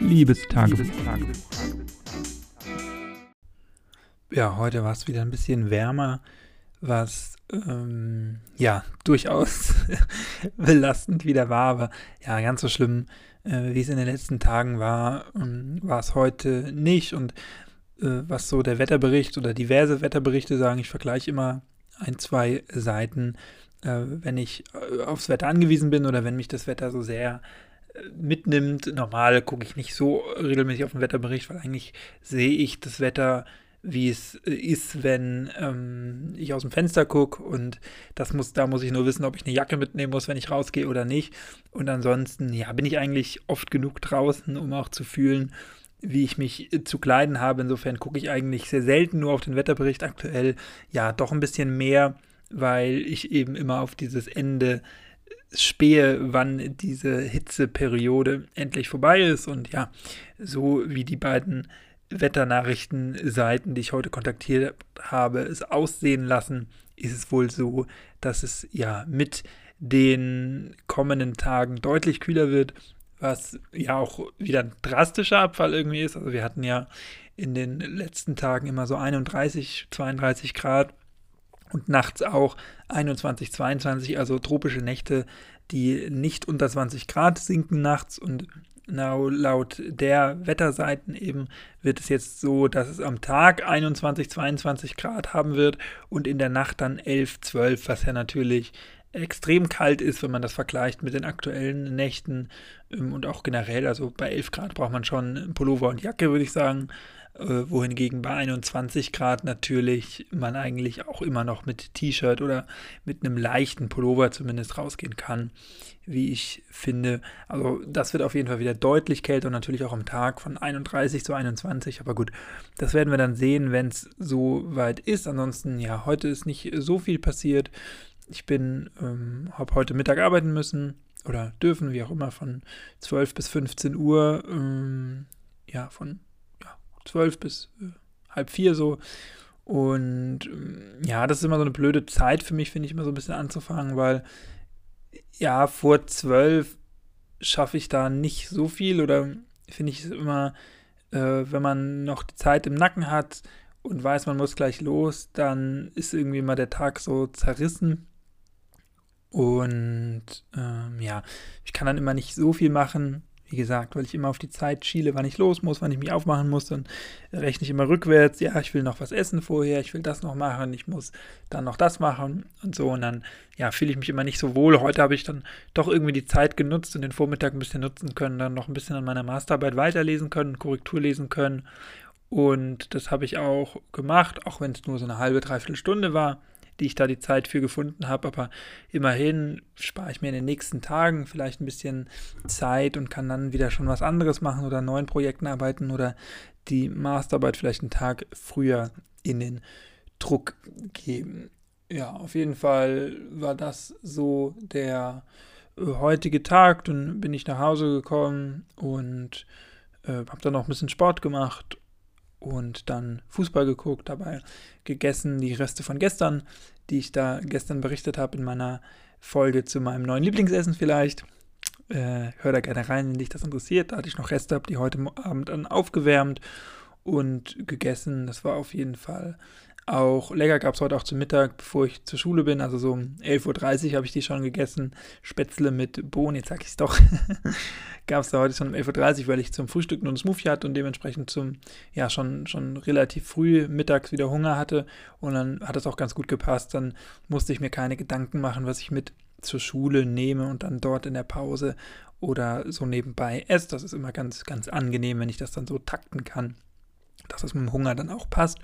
Liebestagebuch. Ja, heute war es wieder ein bisschen wärmer, was ähm, ja durchaus belastend wieder war, aber ja, ganz so schlimm, äh, wie es in den letzten Tagen war, ähm, war es heute nicht. Und äh, was so der Wetterbericht oder diverse Wetterberichte sagen, ich vergleiche immer ein, zwei Seiten, äh, wenn ich äh, aufs Wetter angewiesen bin oder wenn mich das Wetter so sehr äh, mitnimmt. Normal gucke ich nicht so regelmäßig auf den Wetterbericht, weil eigentlich sehe ich das Wetter wie es äh, ist, wenn ähm, ich aus dem Fenster gucke und das muss, da muss ich nur wissen, ob ich eine Jacke mitnehmen muss, wenn ich rausgehe oder nicht. Und ansonsten, ja, bin ich eigentlich oft genug draußen, um auch zu fühlen, wie ich mich äh, zu kleiden habe. Insofern gucke ich eigentlich sehr selten nur auf den Wetterbericht aktuell, ja, doch ein bisschen mehr, weil ich eben immer auf dieses Ende spähe, wann diese Hitzeperiode endlich vorbei ist. Und ja, so wie die beiden Wetternachrichtenseiten, die ich heute kontaktiert habe, es aussehen lassen, ist es wohl so, dass es ja mit den kommenden Tagen deutlich kühler wird, was ja auch wieder ein drastischer Abfall irgendwie ist. Also wir hatten ja in den letzten Tagen immer so 31, 32 Grad und nachts auch 21, 22, also tropische Nächte, die nicht unter 20 Grad sinken nachts und laut der Wetterseiten eben wird es jetzt so, dass es am Tag 21, 22 Grad haben wird und in der Nacht dann 11, 12, was ja natürlich extrem kalt ist, wenn man das vergleicht mit den aktuellen Nächten ähm, und auch generell. Also bei 11 Grad braucht man schon Pullover und Jacke, würde ich sagen. Äh, wohingegen bei 21 Grad natürlich man eigentlich auch immer noch mit T-Shirt oder mit einem leichten Pullover zumindest rausgehen kann, wie ich finde. Also das wird auf jeden Fall wieder deutlich kälter und natürlich auch am Tag von 31 zu 21. Aber gut, das werden wir dann sehen, wenn es so weit ist. Ansonsten, ja, heute ist nicht so viel passiert. Ich bin, ähm, habe heute Mittag arbeiten müssen oder dürfen, wie auch immer, von 12 bis 15 Uhr. Ähm, ja, von 12 bis äh, halb vier so. Und ähm, ja, das ist immer so eine blöde Zeit für mich, finde ich, immer so ein bisschen anzufangen, weil ja, vor zwölf schaffe ich da nicht so viel oder finde ich es immer, äh, wenn man noch die Zeit im Nacken hat und weiß, man muss gleich los, dann ist irgendwie immer der Tag so zerrissen. Und ähm, ja, ich kann dann immer nicht so viel machen. Wie gesagt, weil ich immer auf die Zeit schiele, wann ich los muss, wann ich mich aufmachen muss, dann rechne ich immer rückwärts. Ja, ich will noch was essen vorher, ich will das noch machen, ich muss dann noch das machen und so. Und dann, ja, fühle ich mich immer nicht so wohl. Heute habe ich dann doch irgendwie die Zeit genutzt und den Vormittag ein bisschen nutzen können, dann noch ein bisschen an meiner Masterarbeit weiterlesen können, Korrektur lesen können. Und das habe ich auch gemacht, auch wenn es nur so eine halbe, dreiviertel Stunde war die ich da die Zeit für gefunden habe. Aber immerhin spare ich mir in den nächsten Tagen vielleicht ein bisschen Zeit und kann dann wieder schon was anderes machen oder neuen Projekten arbeiten oder die Masterarbeit vielleicht einen Tag früher in den Druck geben. Ja, auf jeden Fall war das so der heutige Tag. Dann bin ich nach Hause gekommen und äh, habe dann noch ein bisschen Sport gemacht und dann Fußball geguckt, dabei gegessen, die Reste von gestern, die ich da gestern berichtet habe in meiner Folge zu meinem neuen Lieblingsessen vielleicht. Äh, hör da gerne rein, wenn dich das interessiert. Da hatte ich noch Reste, habe die heute Abend dann aufgewärmt und gegessen. Das war auf jeden Fall auch lecker gab es heute auch zum Mittag, bevor ich zur Schule bin. Also so um 11.30 Uhr habe ich die schon gegessen. Spätzle mit Bohnen, jetzt sag ich es doch. gab es da heute schon um 11.30 Uhr, weil ich zum Frühstück nur einen Smoothie hatte und dementsprechend zum, ja, schon, schon relativ früh mittags wieder Hunger hatte. Und dann hat es auch ganz gut gepasst. Dann musste ich mir keine Gedanken machen, was ich mit zur Schule nehme und dann dort in der Pause oder so nebenbei esse. Das ist immer ganz, ganz angenehm, wenn ich das dann so takten kann dass es mit dem Hunger dann auch passt.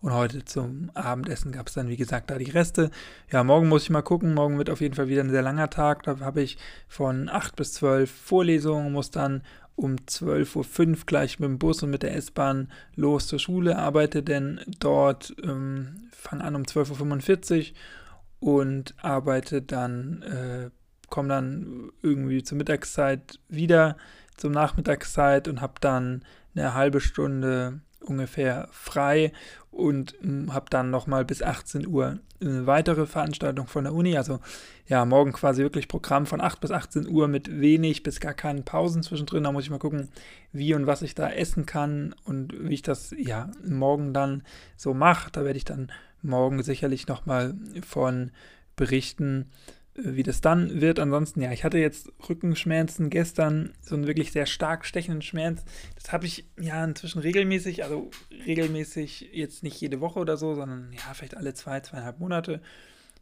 Und heute zum Abendessen gab es dann, wie gesagt, da die Reste. Ja, morgen muss ich mal gucken. Morgen wird auf jeden Fall wieder ein sehr langer Tag. Da habe ich von 8 bis 12 Vorlesungen, muss dann um 12.05 Uhr gleich mit dem Bus und mit der S-Bahn los zur Schule, arbeite denn dort, ähm, fange an um 12.45 Uhr und arbeite dann, äh, komme dann irgendwie zur Mittagszeit wieder, zur Nachmittagszeit und habe dann eine halbe Stunde ungefähr frei und hm, habe dann nochmal bis 18 Uhr eine weitere Veranstaltung von der Uni. Also ja, morgen quasi wirklich Programm von 8 bis 18 Uhr mit wenig bis gar keinen Pausen zwischendrin. Da muss ich mal gucken, wie und was ich da essen kann und wie ich das ja morgen dann so mache. Da werde ich dann morgen sicherlich nochmal von berichten wie das dann wird. Ansonsten, ja, ich hatte jetzt Rückenschmerzen gestern, so einen wirklich sehr stark stechenden Schmerz. Das habe ich ja inzwischen regelmäßig, also regelmäßig jetzt nicht jede Woche oder so, sondern ja, vielleicht alle zwei, zweieinhalb Monate.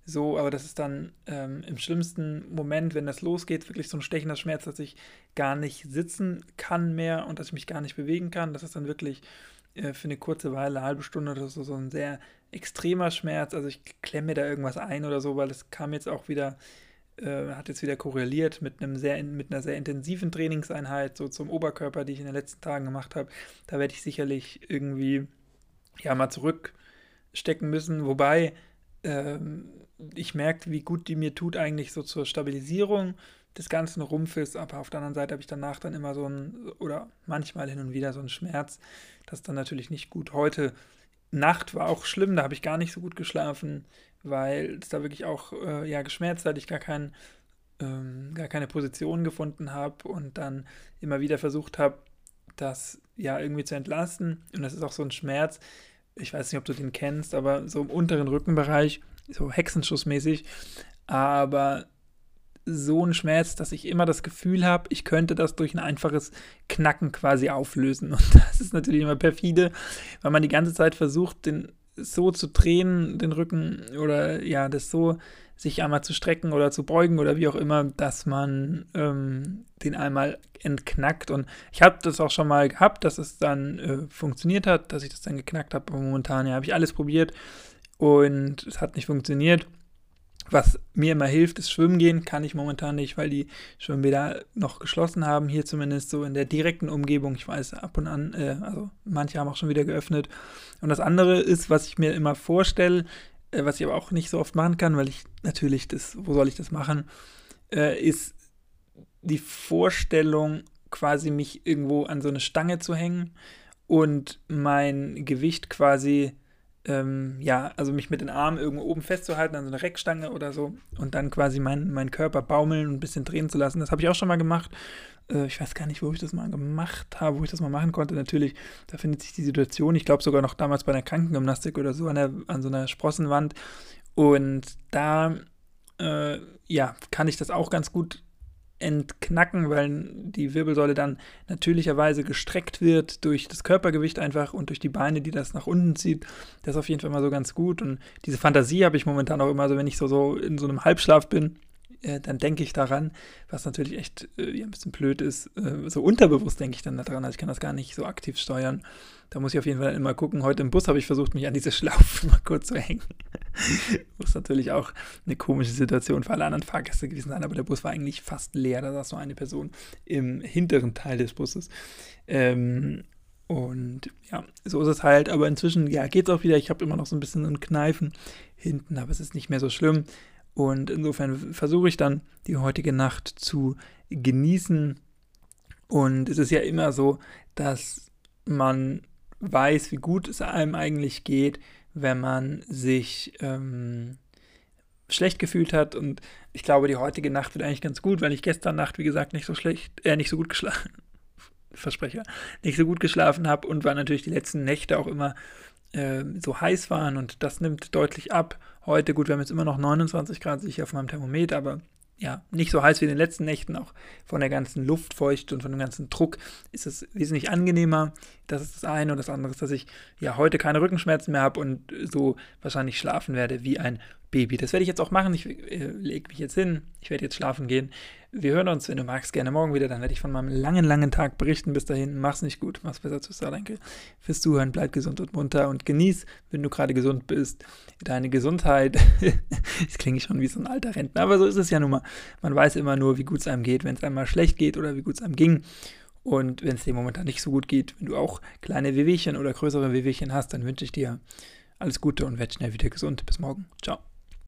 So, aber das ist dann ähm, im schlimmsten Moment, wenn das losgeht, wirklich so ein stechender Schmerz, dass ich gar nicht sitzen kann mehr und dass ich mich gar nicht bewegen kann. Das ist dann wirklich äh, für eine kurze Weile, eine halbe Stunde oder so, so ein sehr extremer Schmerz. Also ich klemme mir da irgendwas ein oder so, weil es kam jetzt auch wieder, äh, hat jetzt wieder korreliert mit einem sehr, mit einer sehr intensiven Trainingseinheit, so zum Oberkörper, die ich in den letzten Tagen gemacht habe. Da werde ich sicherlich irgendwie ja mal zurückstecken müssen. Wobei ähm, ich merke, wie gut die mir tut, eigentlich so zur Stabilisierung des ganzen Rumpfes, aber auf der anderen Seite habe ich danach dann immer so ein, oder manchmal hin und wieder so einen Schmerz. Das dann natürlich nicht gut. Heute Nacht war auch schlimm, da habe ich gar nicht so gut geschlafen, weil es da wirklich auch äh, ja, geschmerzt hat, ich gar, kein, ähm, gar keine Position gefunden habe und dann immer wieder versucht habe, das ja irgendwie zu entlasten. Und das ist auch so ein Schmerz, ich weiß nicht, ob du den kennst, aber so im unteren Rückenbereich, so hexenschussmäßig, aber so ein Schmerz, dass ich immer das Gefühl habe, ich könnte das durch ein einfaches Knacken quasi auflösen. Und das ist natürlich immer perfide, weil man die ganze Zeit versucht, den so zu drehen, den Rücken oder ja, das so sich einmal zu strecken oder zu beugen oder wie auch immer, dass man ähm, den einmal entknackt. Und ich habe das auch schon mal gehabt, dass es dann äh, funktioniert hat, dass ich das dann geknackt habe. Momentan ja, habe ich alles probiert und es hat nicht funktioniert. Was mir immer hilft, ist Schwimmen gehen. Kann ich momentan nicht, weil die Schwimmbäder noch geschlossen haben. Hier zumindest so in der direkten Umgebung. Ich weiß ab und an, äh, also manche haben auch schon wieder geöffnet. Und das andere ist, was ich mir immer vorstelle, äh, was ich aber auch nicht so oft machen kann, weil ich natürlich das, wo soll ich das machen, äh, ist die Vorstellung, quasi mich irgendwo an so eine Stange zu hängen und mein Gewicht quasi ähm, ja, also mich mit den Armen irgendwo oben festzuhalten, an so einer Reckstange oder so und dann quasi meinen mein Körper baumeln und ein bisschen drehen zu lassen. Das habe ich auch schon mal gemacht. Äh, ich weiß gar nicht, wo ich das mal gemacht habe, wo ich das mal machen konnte. Natürlich, da findet sich die Situation, ich glaube sogar noch damals bei der Krankengymnastik oder so, an, der, an so einer Sprossenwand. Und da, äh, ja, kann ich das auch ganz gut entknacken, weil die Wirbelsäule dann natürlicherweise gestreckt wird durch das Körpergewicht einfach und durch die Beine, die das nach unten zieht. Das ist auf jeden Fall mal so ganz gut. Und diese Fantasie habe ich momentan auch immer, so wenn ich so, so in so einem Halbschlaf bin, äh, dann denke ich daran, was natürlich echt äh, ein bisschen blöd ist. Äh, so unterbewusst denke ich dann daran, also ich kann das gar nicht so aktiv steuern. Da muss ich auf jeden Fall immer gucken. Heute im Bus habe ich versucht, mich an diese Schlaufe mal kurz zu hängen. muss natürlich auch eine komische Situation für alle anderen Fahrgäste gewesen sein, aber der Bus war eigentlich fast leer. Da saß nur eine Person im hinteren Teil des Busses. Ähm, und ja, so ist es halt. Aber inzwischen, ja, geht es auch wieder. Ich habe immer noch so ein bisschen ein Kneifen hinten, aber es ist nicht mehr so schlimm. Und insofern versuche ich dann die heutige Nacht zu genießen. Und es ist ja immer so, dass man weiß, wie gut es einem eigentlich geht, wenn man sich ähm, schlecht gefühlt hat. Und ich glaube, die heutige Nacht wird eigentlich ganz gut, weil ich gestern Nacht, wie gesagt, nicht so schlecht, äh, nicht so gut geschlafen, Versprecher, nicht so gut geschlafen habe und war natürlich die letzten Nächte auch immer äh, so heiß waren und das nimmt deutlich ab. Heute, gut, wir haben jetzt immer noch 29 Grad sicher auf meinem Thermometer, aber ja, nicht so heiß wie in den letzten Nächten, auch von der ganzen Luftfeuchte und von dem ganzen Druck ist es wesentlich angenehmer. Das ist das eine und das andere ist, dass ich ja heute keine Rückenschmerzen mehr habe und so wahrscheinlich schlafen werde wie ein Baby. Das werde ich jetzt auch machen. Ich äh, lege mich jetzt hin. Ich werde jetzt schlafen gehen. Wir hören uns, wenn du magst, gerne morgen wieder. Dann werde ich von meinem langen, langen Tag berichten. Bis dahin, mach's nicht gut, mach's besser zu Danke fürs Zuhören. Bleib gesund und munter und genieß, wenn du gerade gesund bist, deine Gesundheit. Jetzt klinge schon wie so ein alter Rentner, aber so ist es ja nun mal. Man weiß immer nur, wie gut es einem geht, wenn es einmal schlecht geht oder wie gut es einem ging. Und wenn es dir momentan nicht so gut geht, wenn du auch kleine Wehwehchen oder größere Wehwehchen hast, dann wünsche ich dir alles Gute und werd schnell wieder gesund. Bis morgen. Ciao.